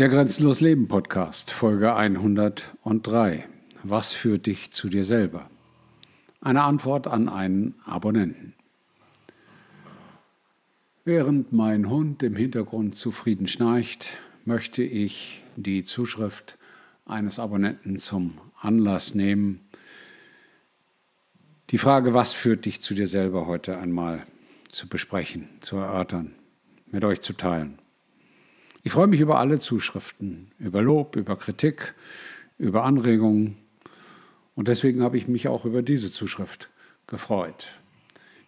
Der Grenzenlos Leben Podcast, Folge 103. Was führt dich zu dir selber? Eine Antwort an einen Abonnenten. Während mein Hund im Hintergrund zufrieden schnarcht, möchte ich die Zuschrift eines Abonnenten zum Anlass nehmen, die Frage, was führt dich zu dir selber heute einmal zu besprechen, zu erörtern, mit euch zu teilen. Ich freue mich über alle Zuschriften, über Lob, über Kritik, über Anregungen. Und deswegen habe ich mich auch über diese Zuschrift gefreut.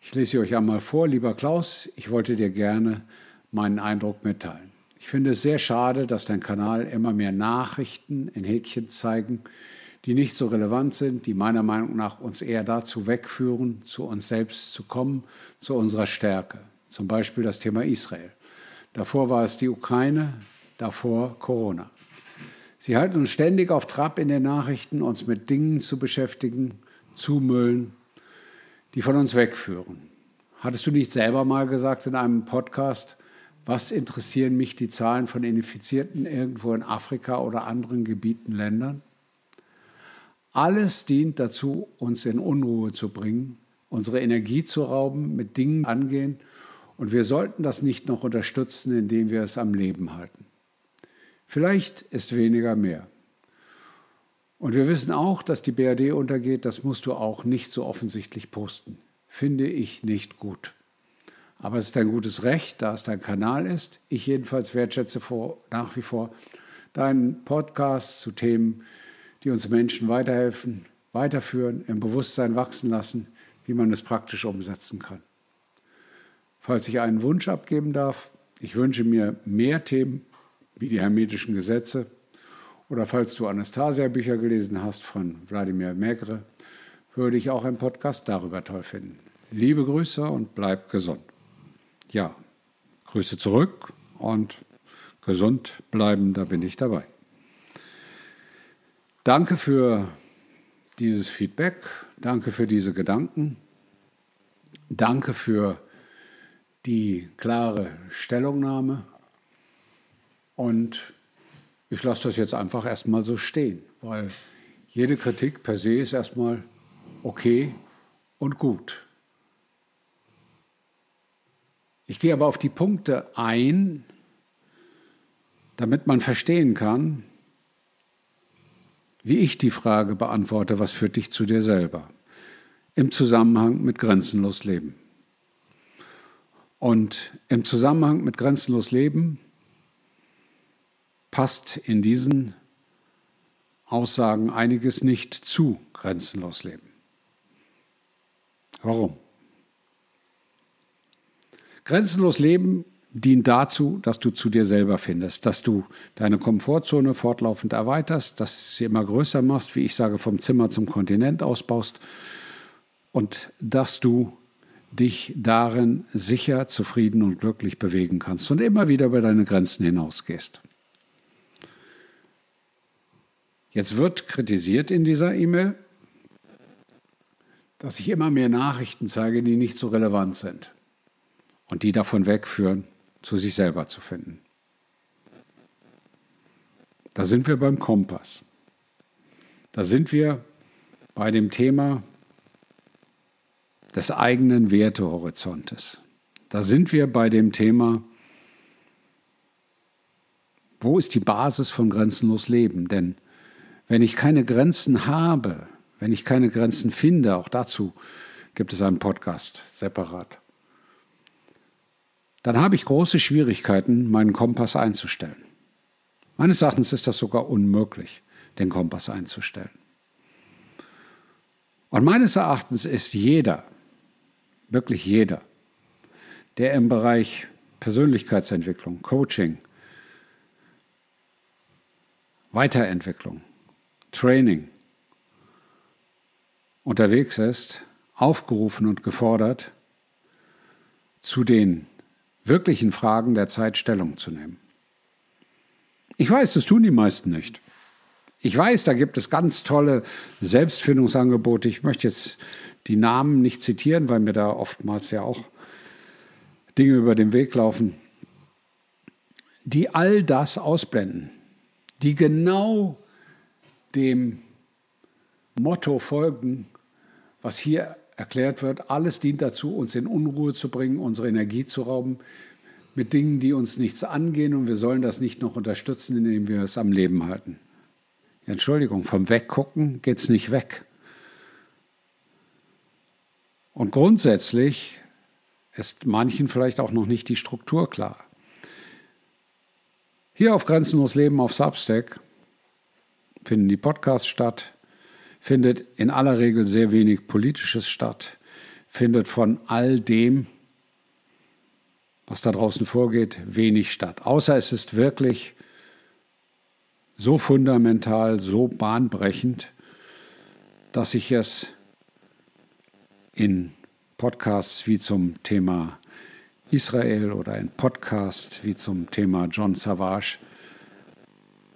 Ich lese sie euch einmal vor. Lieber Klaus, ich wollte dir gerne meinen Eindruck mitteilen. Ich finde es sehr schade, dass dein Kanal immer mehr Nachrichten in Häkchen zeigen, die nicht so relevant sind, die meiner Meinung nach uns eher dazu wegführen, zu uns selbst zu kommen, zu unserer Stärke. Zum Beispiel das Thema Israel. Davor war es die Ukraine, davor Corona. Sie halten uns ständig auf Trab in den Nachrichten, uns mit Dingen zu beschäftigen, zumüllen, die von uns wegführen. Hattest du nicht selber mal gesagt in einem Podcast, was interessieren mich die Zahlen von Infizierten irgendwo in Afrika oder anderen Gebieten, Ländern? Alles dient dazu, uns in Unruhe zu bringen, unsere Energie zu rauben, mit Dingen angehen, und wir sollten das nicht noch unterstützen, indem wir es am Leben halten. Vielleicht ist weniger mehr. Und wir wissen auch, dass die BRD untergeht, das musst du auch nicht so offensichtlich posten. Finde ich nicht gut. Aber es ist ein gutes Recht, da es dein Kanal ist. Ich jedenfalls wertschätze vor, nach wie vor deinen Podcast zu Themen, die uns Menschen weiterhelfen, weiterführen, im Bewusstsein wachsen lassen, wie man es praktisch umsetzen kann. Falls ich einen Wunsch abgeben darf, ich wünsche mir mehr Themen wie die hermetischen Gesetze oder falls du Anastasia-Bücher gelesen hast von Wladimir Megre, würde ich auch einen Podcast darüber toll finden. Liebe Grüße und bleib gesund. Ja, Grüße zurück und gesund bleiben, da bin ich dabei. Danke für dieses Feedback, danke für diese Gedanken, danke für die klare Stellungnahme und ich lasse das jetzt einfach erstmal so stehen, weil jede Kritik per se ist erstmal okay und gut. Ich gehe aber auf die Punkte ein, damit man verstehen kann, wie ich die Frage beantworte, was führt dich zu dir selber, im Zusammenhang mit grenzenlos Leben. Und im Zusammenhang mit grenzenlos Leben passt in diesen Aussagen einiges nicht zu grenzenlos Leben. Warum? Grenzenlos Leben dient dazu, dass du zu dir selber findest, dass du deine Komfortzone fortlaufend erweiterst, dass sie immer größer machst, wie ich sage, vom Zimmer zum Kontinent ausbaust und dass du dich darin sicher, zufrieden und glücklich bewegen kannst und immer wieder über deine Grenzen hinausgehst. Jetzt wird kritisiert in dieser E-Mail, dass ich immer mehr Nachrichten zeige, die nicht so relevant sind und die davon wegführen, zu sich selber zu finden. Da sind wir beim Kompass. Da sind wir bei dem Thema des eigenen Wertehorizontes. Da sind wir bei dem Thema, wo ist die Basis von grenzenlos Leben? Denn wenn ich keine Grenzen habe, wenn ich keine Grenzen finde, auch dazu gibt es einen Podcast separat, dann habe ich große Schwierigkeiten, meinen Kompass einzustellen. Meines Erachtens ist das sogar unmöglich, den Kompass einzustellen. Und meines Erachtens ist jeder, wirklich jeder, der im Bereich Persönlichkeitsentwicklung, Coaching, Weiterentwicklung, Training unterwegs ist, aufgerufen und gefordert, zu den wirklichen Fragen der Zeit Stellung zu nehmen. Ich weiß, das tun die meisten nicht. Ich weiß, da gibt es ganz tolle Selbstfindungsangebote. Ich möchte jetzt die Namen nicht zitieren, weil mir da oftmals ja auch Dinge über den Weg laufen, die all das ausblenden, die genau dem Motto folgen, was hier erklärt wird. Alles dient dazu, uns in Unruhe zu bringen, unsere Energie zu rauben mit Dingen, die uns nichts angehen und wir sollen das nicht noch unterstützen, indem wir es am Leben halten. Entschuldigung, vom Weggucken geht es nicht weg. Und grundsätzlich ist manchen vielleicht auch noch nicht die Struktur klar. Hier auf Grenzenlos Leben auf Substack finden die Podcasts statt, findet in aller Regel sehr wenig Politisches statt, findet von all dem, was da draußen vorgeht, wenig statt. Außer es ist wirklich so fundamental, so bahnbrechend, dass ich es in Podcasts wie zum Thema Israel oder in Podcasts wie zum Thema John Savage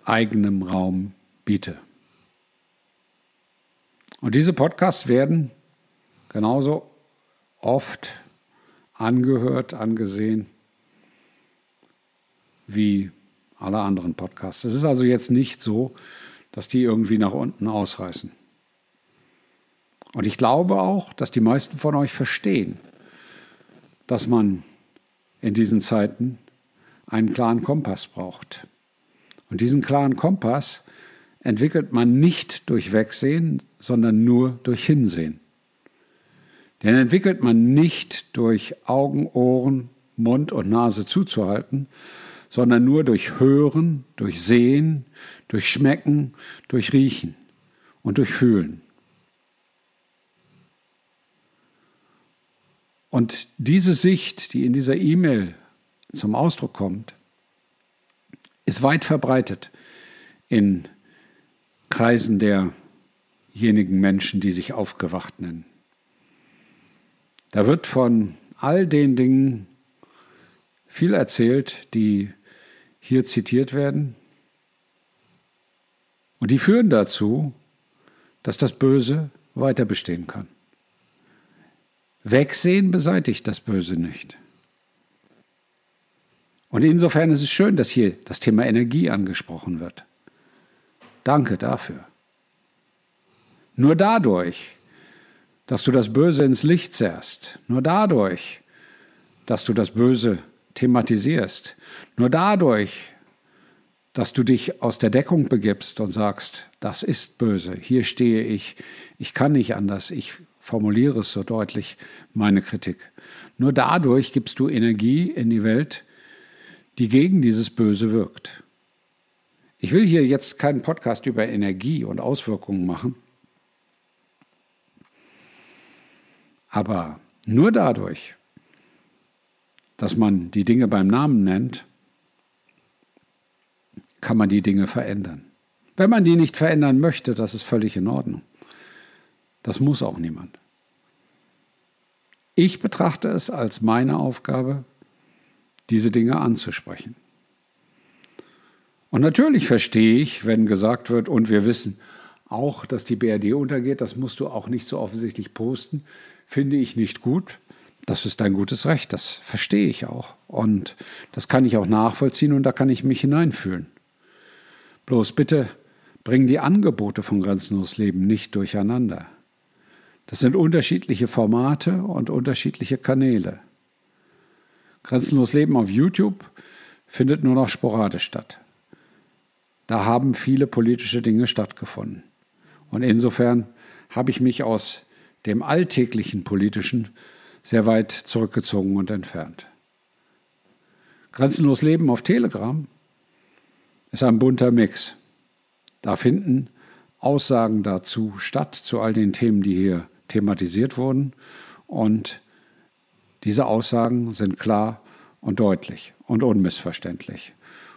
eigenem Raum biete. Und diese Podcasts werden genauso oft angehört, angesehen wie alle anderen Podcasts. Es ist also jetzt nicht so, dass die irgendwie nach unten ausreißen. Und ich glaube auch, dass die meisten von euch verstehen, dass man in diesen Zeiten einen klaren Kompass braucht. Und diesen klaren Kompass entwickelt man nicht durch Wegsehen, sondern nur durch Hinsehen. Den entwickelt man nicht durch Augen, Ohren, Mund und Nase zuzuhalten, sondern nur durch Hören, durch Sehen, durch Schmecken, durch Riechen und durch Fühlen. Und diese Sicht, die in dieser E-Mail zum Ausdruck kommt, ist weit verbreitet in Kreisen derjenigen Menschen, die sich aufgewacht nennen. Da wird von all den Dingen viel erzählt, die hier zitiert werden. Und die führen dazu, dass das Böse weiter bestehen kann. Wegsehen beseitigt das Böse nicht. Und insofern ist es schön, dass hier das Thema Energie angesprochen wird. Danke dafür. Nur dadurch, dass du das Böse ins Licht zerrst, nur dadurch, dass du das Böse thematisierst, nur dadurch, dass du dich aus der Deckung begibst und sagst, das ist böse, hier stehe ich, ich kann nicht anders, ich formuliere es so deutlich, meine Kritik. Nur dadurch gibst du Energie in die Welt, die gegen dieses Böse wirkt. Ich will hier jetzt keinen Podcast über Energie und Auswirkungen machen, aber nur dadurch, dass man die Dinge beim Namen nennt, kann man die Dinge verändern. Wenn man die nicht verändern möchte, das ist völlig in Ordnung. Das muss auch niemand. Ich betrachte es als meine Aufgabe, diese Dinge anzusprechen. Und natürlich verstehe ich, wenn gesagt wird, und wir wissen auch, dass die BRD untergeht, das musst du auch nicht so offensichtlich posten, finde ich nicht gut. Das ist dein gutes Recht, das verstehe ich auch. Und das kann ich auch nachvollziehen und da kann ich mich hineinfühlen. Bloß bitte bring die Angebote von Grenzenlos Leben nicht durcheinander. Das sind unterschiedliche Formate und unterschiedliche Kanäle. Grenzenlos Leben auf YouTube findet nur noch sporadisch statt. Da haben viele politische Dinge stattgefunden. Und insofern habe ich mich aus dem alltäglichen Politischen sehr weit zurückgezogen und entfernt. Grenzenlos Leben auf Telegram ist ein bunter Mix. Da finden Aussagen dazu statt, zu all den Themen, die hier thematisiert wurden. Und diese Aussagen sind klar und deutlich und unmissverständlich.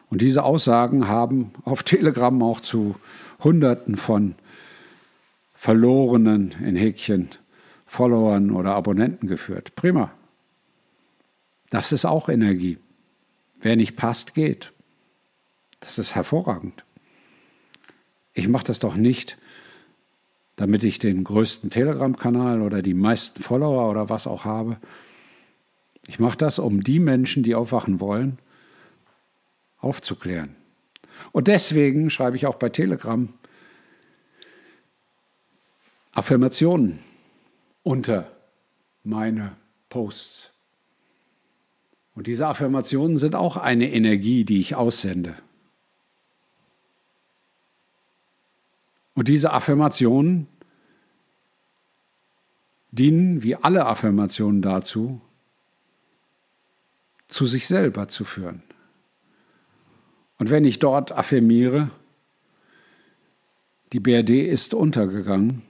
Und diese Aussagen haben auf Telegram auch zu Hunderten von verlorenen, in Häkchen, Followern oder Abonnenten geführt. Prima. Das ist auch Energie. Wer nicht passt, geht. Das ist hervorragend. Ich mache das doch nicht, damit ich den größten Telegram-Kanal oder die meisten Follower oder was auch habe. Ich mache das, um die Menschen, die aufwachen wollen, aufzuklären. Und deswegen schreibe ich auch bei Telegram Affirmationen unter meine Posts. Und diese Affirmationen sind auch eine Energie, die ich aussende. Und diese Affirmationen dienen wie alle Affirmationen dazu, zu sich selber zu führen. Und wenn ich dort affirmiere, die BRD ist untergegangen,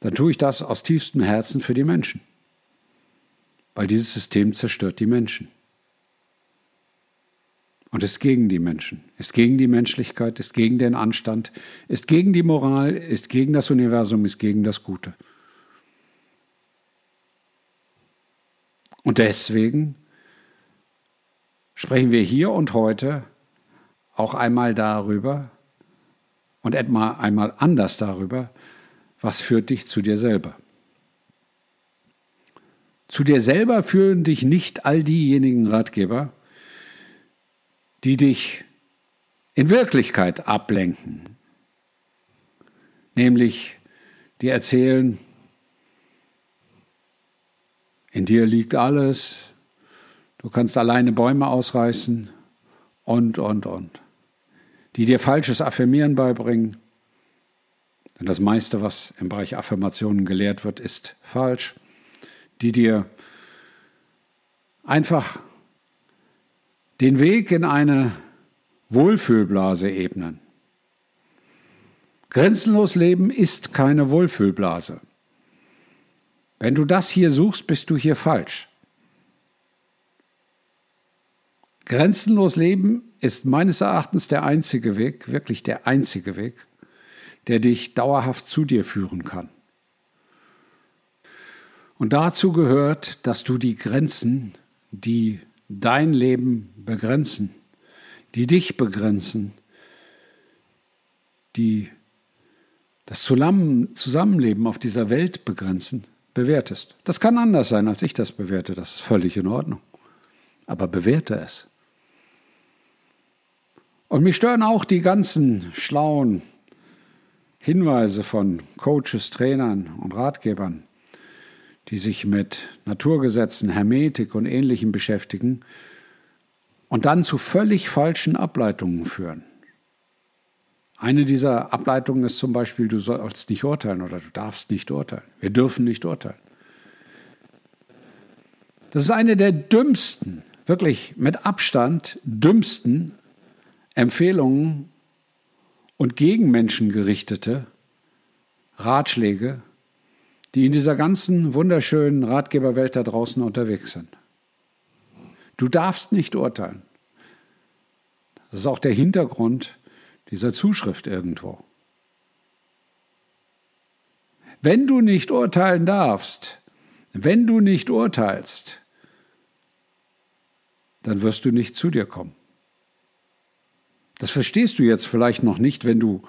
dann tue ich das aus tiefstem Herzen für die Menschen, weil dieses System zerstört die Menschen. Und ist gegen die Menschen, ist gegen die Menschlichkeit, ist gegen den Anstand, ist gegen die Moral, ist gegen das Universum, ist gegen das Gute. Und deswegen sprechen wir hier und heute auch einmal darüber und etwa einmal anders darüber, was führt dich zu dir selber. Zu dir selber führen dich nicht all diejenigen Ratgeber, die dich in Wirklichkeit ablenken. Nämlich, die erzählen, in dir liegt alles, du kannst alleine Bäume ausreißen und, und, und. Die dir falsches Affirmieren beibringen. Denn das meiste, was im Bereich Affirmationen gelehrt wird, ist falsch. Die dir einfach den Weg in eine Wohlfühlblase ebnen. Grenzenlos Leben ist keine Wohlfühlblase. Wenn du das hier suchst, bist du hier falsch. Grenzenlos Leben ist meines Erachtens der einzige Weg, wirklich der einzige Weg, der dich dauerhaft zu dir führen kann. Und dazu gehört, dass du die Grenzen, die dein Leben begrenzen, die dich begrenzen, die das Zusammenleben auf dieser Welt begrenzen, bewertest. Das kann anders sein, als ich das bewerte, das ist völlig in Ordnung. Aber bewerte es. Und mich stören auch die ganzen schlauen Hinweise von Coaches, Trainern und Ratgebern, die sich mit Naturgesetzen, Hermetik und Ähnlichem beschäftigen und dann zu völlig falschen Ableitungen führen. Eine dieser Ableitungen ist zum Beispiel, du sollst nicht urteilen oder du darfst nicht urteilen. Wir dürfen nicht urteilen. Das ist eine der dümmsten, wirklich mit Abstand dümmsten Empfehlungen und gegen Menschen gerichtete Ratschläge, die in dieser ganzen wunderschönen Ratgeberwelt da draußen unterwegs sind. Du darfst nicht urteilen. Das ist auch der Hintergrund dieser Zuschrift irgendwo. Wenn du nicht urteilen darfst, wenn du nicht urteilst, dann wirst du nicht zu dir kommen. Das verstehst du jetzt vielleicht noch nicht, wenn du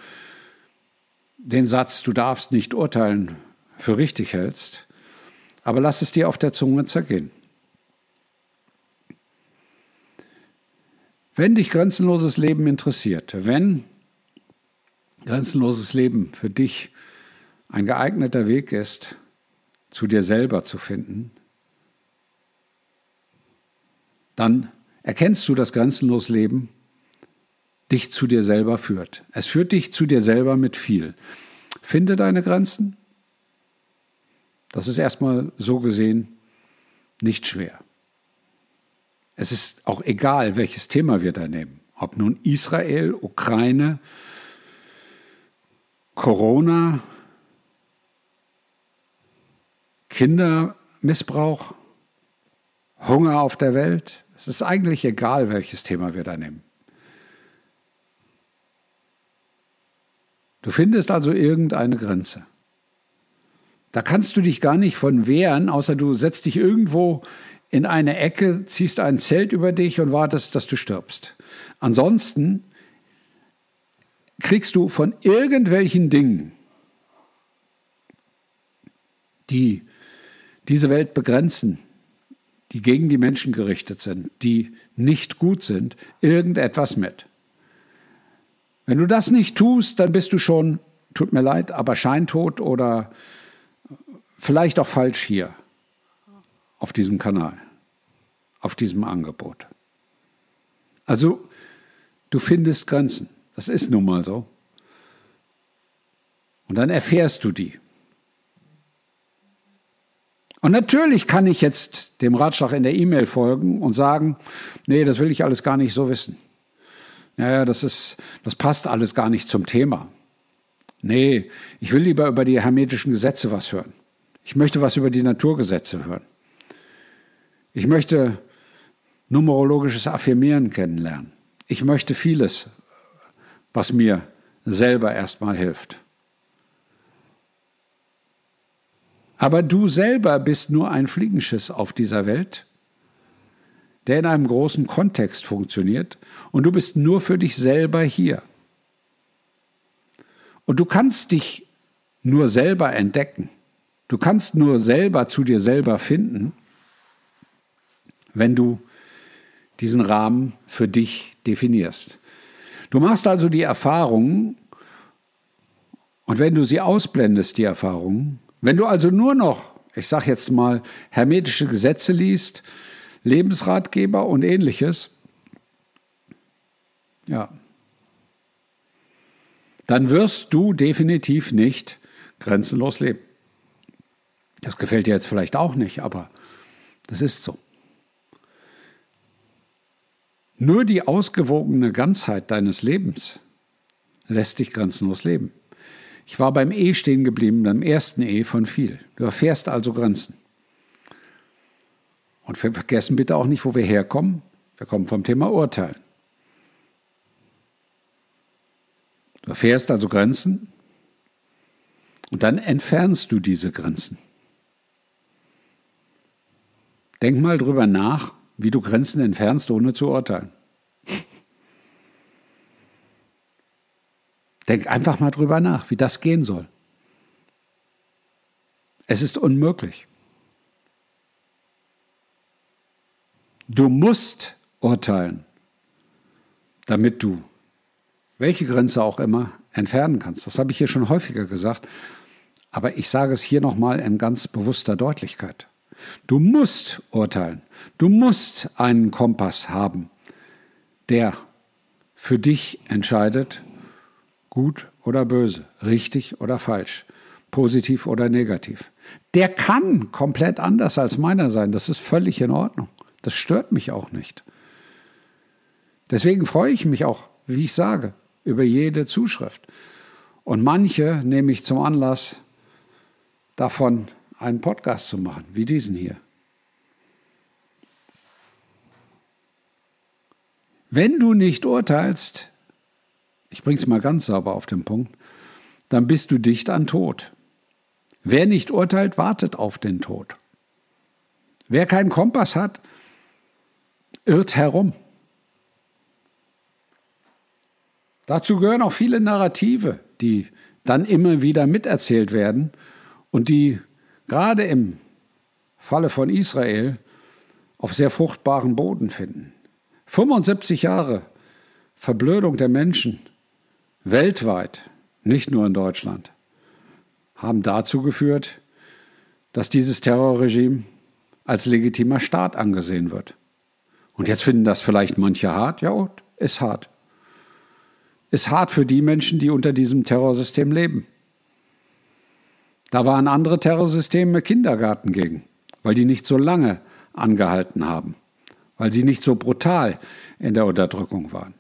den Satz, du darfst nicht urteilen, für richtig hältst, aber lass es dir auf der Zunge zergehen. Wenn dich grenzenloses Leben interessiert, wenn grenzenloses Leben für dich ein geeigneter Weg ist, zu dir selber zu finden, dann erkennst du, dass grenzenlos Leben dich zu dir selber führt. Es führt dich zu dir selber mit viel. Finde deine Grenzen, das ist erstmal so gesehen nicht schwer. Es ist auch egal, welches Thema wir da nehmen. Ob nun Israel, Ukraine, Corona, Kindermissbrauch, Hunger auf der Welt. Es ist eigentlich egal, welches Thema wir da nehmen. Du findest also irgendeine Grenze. Da kannst du dich gar nicht von wehren, außer du setzt dich irgendwo in eine Ecke, ziehst ein Zelt über dich und wartest, dass du stirbst. Ansonsten kriegst du von irgendwelchen Dingen, die diese Welt begrenzen, die gegen die Menschen gerichtet sind, die nicht gut sind, irgendetwas mit. Wenn du das nicht tust, dann bist du schon, tut mir leid, aber scheintot oder vielleicht auch falsch hier auf diesem Kanal, auf diesem Angebot. Also, du findest Grenzen. Das ist nun mal so. Und dann erfährst du die. Und natürlich kann ich jetzt dem Ratschlag in der E-Mail folgen und sagen, nee, das will ich alles gar nicht so wissen. Naja, das ist, das passt alles gar nicht zum Thema. Nee, ich will lieber über die hermetischen Gesetze was hören. Ich möchte was über die Naturgesetze hören. Ich möchte numerologisches Affirmieren kennenlernen. Ich möchte vieles, was mir selber erstmal hilft. Aber du selber bist nur ein Fliegenschiss auf dieser Welt, der in einem großen Kontext funktioniert und du bist nur für dich selber hier. Und du kannst dich nur selber entdecken. Du kannst nur selber zu dir selber finden, wenn du diesen Rahmen für dich definierst. Du machst also die Erfahrungen und wenn du sie ausblendest, die Erfahrungen, wenn du also nur noch, ich sage jetzt mal, hermetische Gesetze liest, Lebensratgeber und ähnliches, ja, dann wirst du definitiv nicht grenzenlos leben. Das gefällt dir jetzt vielleicht auch nicht, aber das ist so. Nur die ausgewogene Ganzheit deines Lebens lässt dich grenzenlos leben. Ich war beim E stehen geblieben, beim ersten E von viel. Du erfährst also Grenzen. Und vergessen bitte auch nicht, wo wir herkommen. Wir kommen vom Thema Urteilen. Du erfährst also Grenzen und dann entfernst du diese Grenzen. Denk mal drüber nach, wie du Grenzen entfernst, ohne zu urteilen. Denk einfach mal drüber nach, wie das gehen soll. Es ist unmöglich. Du musst urteilen, damit du, welche Grenze auch immer, entfernen kannst. Das habe ich hier schon häufiger gesagt, aber ich sage es hier nochmal in ganz bewusster Deutlichkeit. Du musst urteilen. Du musst einen Kompass haben, der für dich entscheidet, gut oder böse, richtig oder falsch, positiv oder negativ. Der kann komplett anders als meiner sein. Das ist völlig in Ordnung. Das stört mich auch nicht. Deswegen freue ich mich auch, wie ich sage, über jede Zuschrift. Und manche nehme ich zum Anlass, davon einen Podcast zu machen, wie diesen hier. Wenn du nicht urteilst, ich bringe es mal ganz sauber auf den Punkt, dann bist du dicht an Tod. Wer nicht urteilt, wartet auf den Tod. Wer keinen Kompass hat, irrt herum. Dazu gehören auch viele Narrative, die dann immer wieder miterzählt werden und die gerade im Falle von Israel auf sehr fruchtbaren Boden finden. 75 Jahre Verblödung der Menschen weltweit, nicht nur in Deutschland, haben dazu geführt, dass dieses Terrorregime als legitimer Staat angesehen wird. Und jetzt finden das vielleicht manche hart. Ja, ist hart. Ist hart für die Menschen, die unter diesem Terrorsystem leben. Da waren andere Terrorsysteme Kindergarten gegen, weil die nicht so lange angehalten haben, weil sie nicht so brutal in der Unterdrückung waren.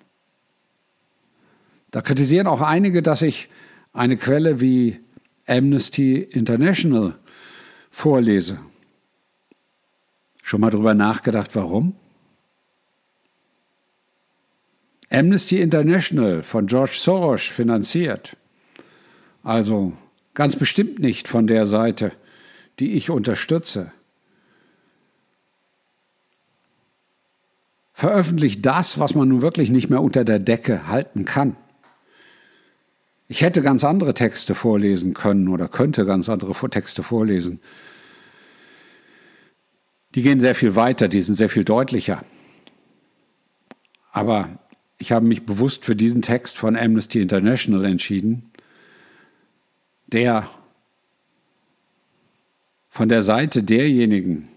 Da kritisieren auch einige, dass ich eine Quelle wie Amnesty International vorlese. Schon mal darüber nachgedacht, warum? Amnesty International von George Soros finanziert. Also Ganz bestimmt nicht von der Seite, die ich unterstütze. Veröffentlicht das, was man nun wirklich nicht mehr unter der Decke halten kann. Ich hätte ganz andere Texte vorlesen können oder könnte ganz andere Texte vorlesen. Die gehen sehr viel weiter, die sind sehr viel deutlicher. Aber ich habe mich bewusst für diesen Text von Amnesty International entschieden, der von der Seite derjenigen,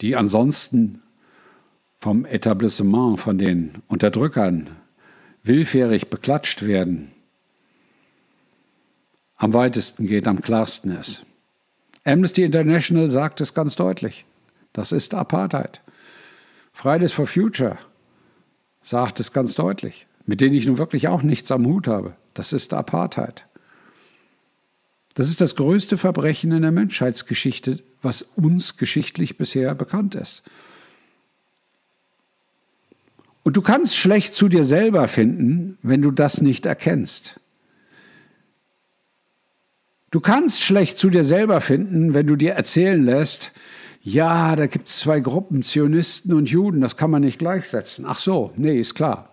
die ansonsten vom Etablissement, von den Unterdrückern willfährig beklatscht werden, am weitesten geht, am klarsten ist. Amnesty International sagt es ganz deutlich. Das ist Apartheid. Fridays for Future sagt es ganz deutlich, mit denen ich nun wirklich auch nichts am Hut habe. Das ist Apartheid. Das ist das größte Verbrechen in der Menschheitsgeschichte, was uns geschichtlich bisher bekannt ist. Und du kannst schlecht zu dir selber finden, wenn du das nicht erkennst. Du kannst schlecht zu dir selber finden, wenn du dir erzählen lässt, ja, da gibt es zwei Gruppen, Zionisten und Juden, das kann man nicht gleichsetzen. Ach so, nee, ist klar.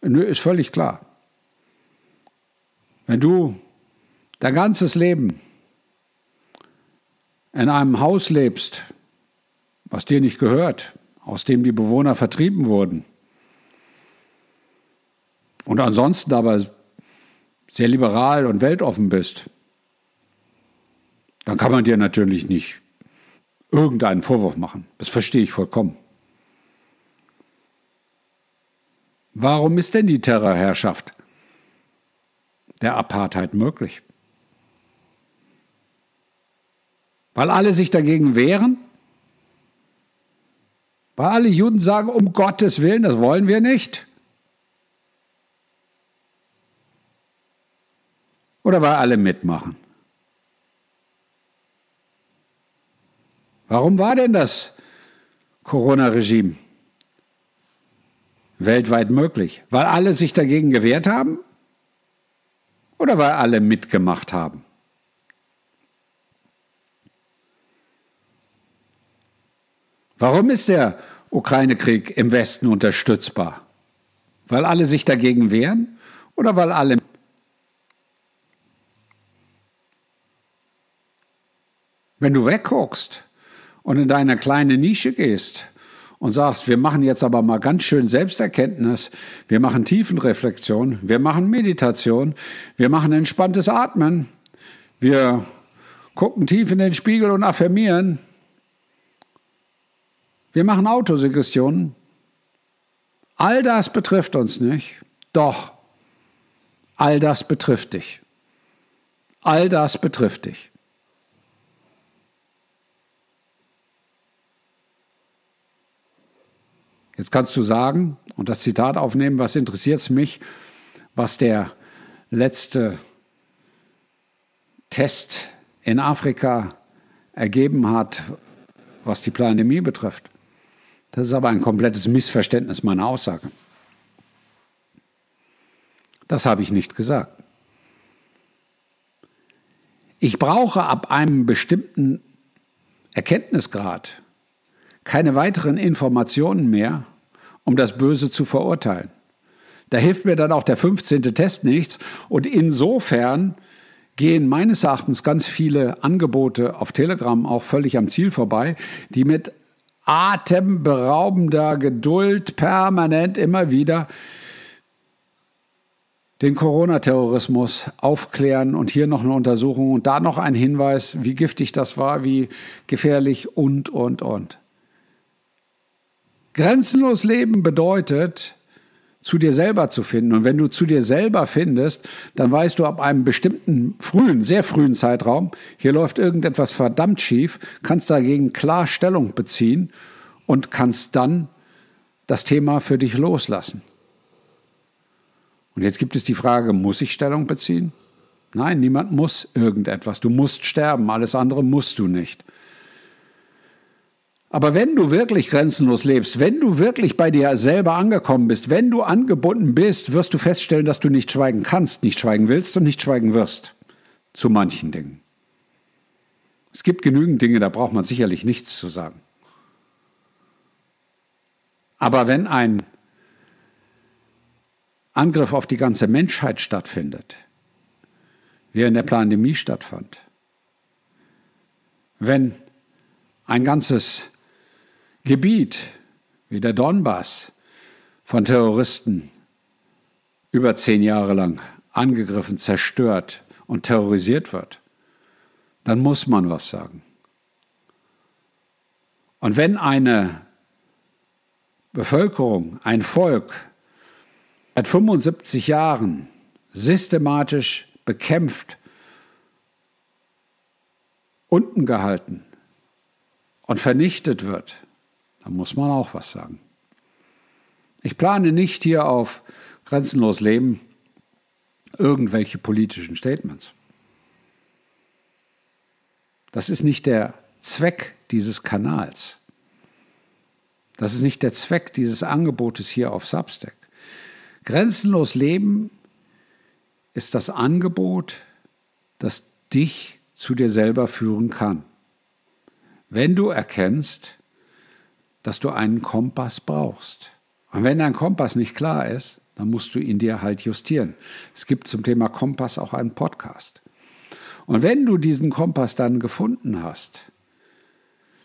Nö, ist völlig klar. Wenn du dein ganzes Leben in einem Haus lebst, was dir nicht gehört, aus dem die Bewohner vertrieben wurden, und ansonsten aber sehr liberal und weltoffen bist, dann kann man dir natürlich nicht irgendeinen Vorwurf machen. Das verstehe ich vollkommen. Warum ist denn die Terrorherrschaft der Apartheid möglich? Weil alle sich dagegen wehren? Weil alle Juden sagen, um Gottes Willen, das wollen wir nicht? Oder weil alle mitmachen? Warum war denn das Corona-Regime weltweit möglich? Weil alle sich dagegen gewehrt haben? Oder weil alle mitgemacht haben? Warum ist der Ukraine-Krieg im Westen unterstützbar? Weil alle sich dagegen wehren oder weil alle Wenn du wegguckst, und in deine kleine Nische gehst und sagst, wir machen jetzt aber mal ganz schön Selbsterkenntnis, wir machen Tiefenreflexion, wir machen Meditation, wir machen entspanntes Atmen, wir gucken tief in den Spiegel und affirmieren, wir machen Autosuggestionen. All das betrifft uns nicht. Doch, all das betrifft dich. All das betrifft dich. Jetzt kannst du sagen und das Zitat aufnehmen, was interessiert es mich, was der letzte Test in Afrika ergeben hat, was die Pandemie betrifft. Das ist aber ein komplettes Missverständnis meiner Aussage. Das habe ich nicht gesagt. Ich brauche ab einem bestimmten Erkenntnisgrad keine weiteren Informationen mehr, um das Böse zu verurteilen. Da hilft mir dann auch der 15. Test nichts. Und insofern gehen meines Erachtens ganz viele Angebote auf Telegram auch völlig am Ziel vorbei, die mit atemberaubender Geduld permanent immer wieder den Corona-Terrorismus aufklären und hier noch eine Untersuchung und da noch ein Hinweis, wie giftig das war, wie gefährlich und, und, und. Grenzenlos leben bedeutet, zu dir selber zu finden. Und wenn du zu dir selber findest, dann weißt du ab einem bestimmten frühen, sehr frühen Zeitraum, hier läuft irgendetwas verdammt schief, kannst dagegen klar Stellung beziehen und kannst dann das Thema für dich loslassen. Und jetzt gibt es die Frage, muss ich Stellung beziehen? Nein, niemand muss irgendetwas. Du musst sterben, alles andere musst du nicht. Aber wenn du wirklich grenzenlos lebst, wenn du wirklich bei dir selber angekommen bist, wenn du angebunden bist, wirst du feststellen, dass du nicht schweigen kannst, nicht schweigen willst und nicht schweigen wirst. Zu manchen Dingen. Es gibt genügend Dinge, da braucht man sicherlich nichts zu sagen. Aber wenn ein Angriff auf die ganze Menschheit stattfindet, wie er in der Pandemie stattfand, wenn ein ganzes Gebiet wie der Donbass von Terroristen über zehn Jahre lang angegriffen, zerstört und terrorisiert wird, dann muss man was sagen. Und wenn eine Bevölkerung, ein Volk seit 75 Jahren systematisch bekämpft, unten gehalten und vernichtet wird, dann muss man auch was sagen. Ich plane nicht hier auf grenzenlos Leben irgendwelche politischen Statements. Das ist nicht der Zweck dieses Kanals. Das ist nicht der Zweck dieses Angebotes hier auf Substack. Grenzenlos Leben ist das Angebot, das dich zu dir selber führen kann. Wenn du erkennst, dass du einen Kompass brauchst. Und wenn dein Kompass nicht klar ist, dann musst du ihn dir halt justieren. Es gibt zum Thema Kompass auch einen Podcast. Und wenn du diesen Kompass dann gefunden hast,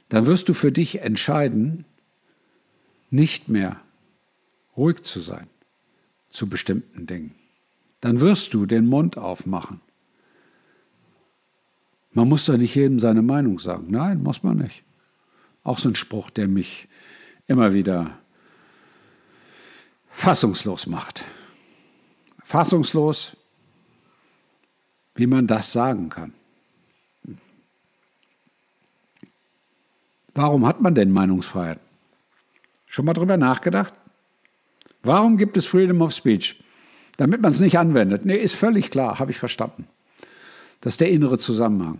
dann wirst du für dich entscheiden, nicht mehr ruhig zu sein zu bestimmten Dingen. Dann wirst du den Mund aufmachen. Man muss doch nicht jedem seine Meinung sagen. Nein, muss man nicht. Auch so ein Spruch, der mich immer wieder fassungslos macht. Fassungslos, wie man das sagen kann. Warum hat man denn Meinungsfreiheit? Schon mal drüber nachgedacht? Warum gibt es Freedom of Speech? Damit man es nicht anwendet. Nee, ist völlig klar, habe ich verstanden. Das ist der innere Zusammenhang.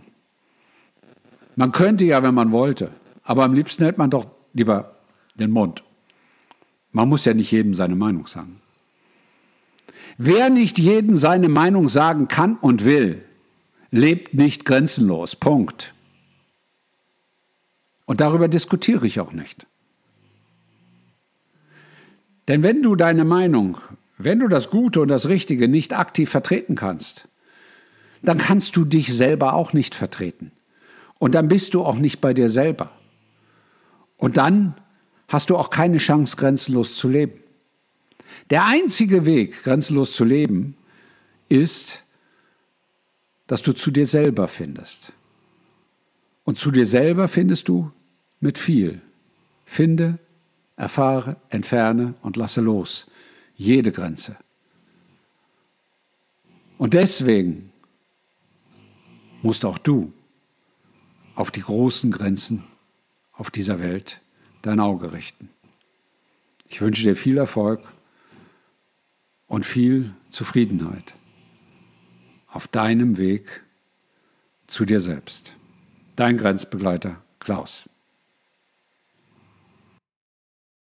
Man könnte ja, wenn man wollte, aber am liebsten hält man doch lieber den Mund. Man muss ja nicht jedem seine Meinung sagen. Wer nicht jedem seine Meinung sagen kann und will, lebt nicht grenzenlos. Punkt. Und darüber diskutiere ich auch nicht. Denn wenn du deine Meinung, wenn du das Gute und das Richtige nicht aktiv vertreten kannst, dann kannst du dich selber auch nicht vertreten. Und dann bist du auch nicht bei dir selber. Und dann hast du auch keine Chance, grenzenlos zu leben. Der einzige Weg, grenzenlos zu leben, ist, dass du zu dir selber findest. Und zu dir selber findest du mit viel. Finde Erfahre, entferne und lasse los. Jede Grenze. Und deswegen musst auch du auf die großen Grenzen auf dieser Welt dein Auge richten. Ich wünsche dir viel Erfolg und viel Zufriedenheit auf deinem Weg zu dir selbst. Dein Grenzbegleiter Klaus.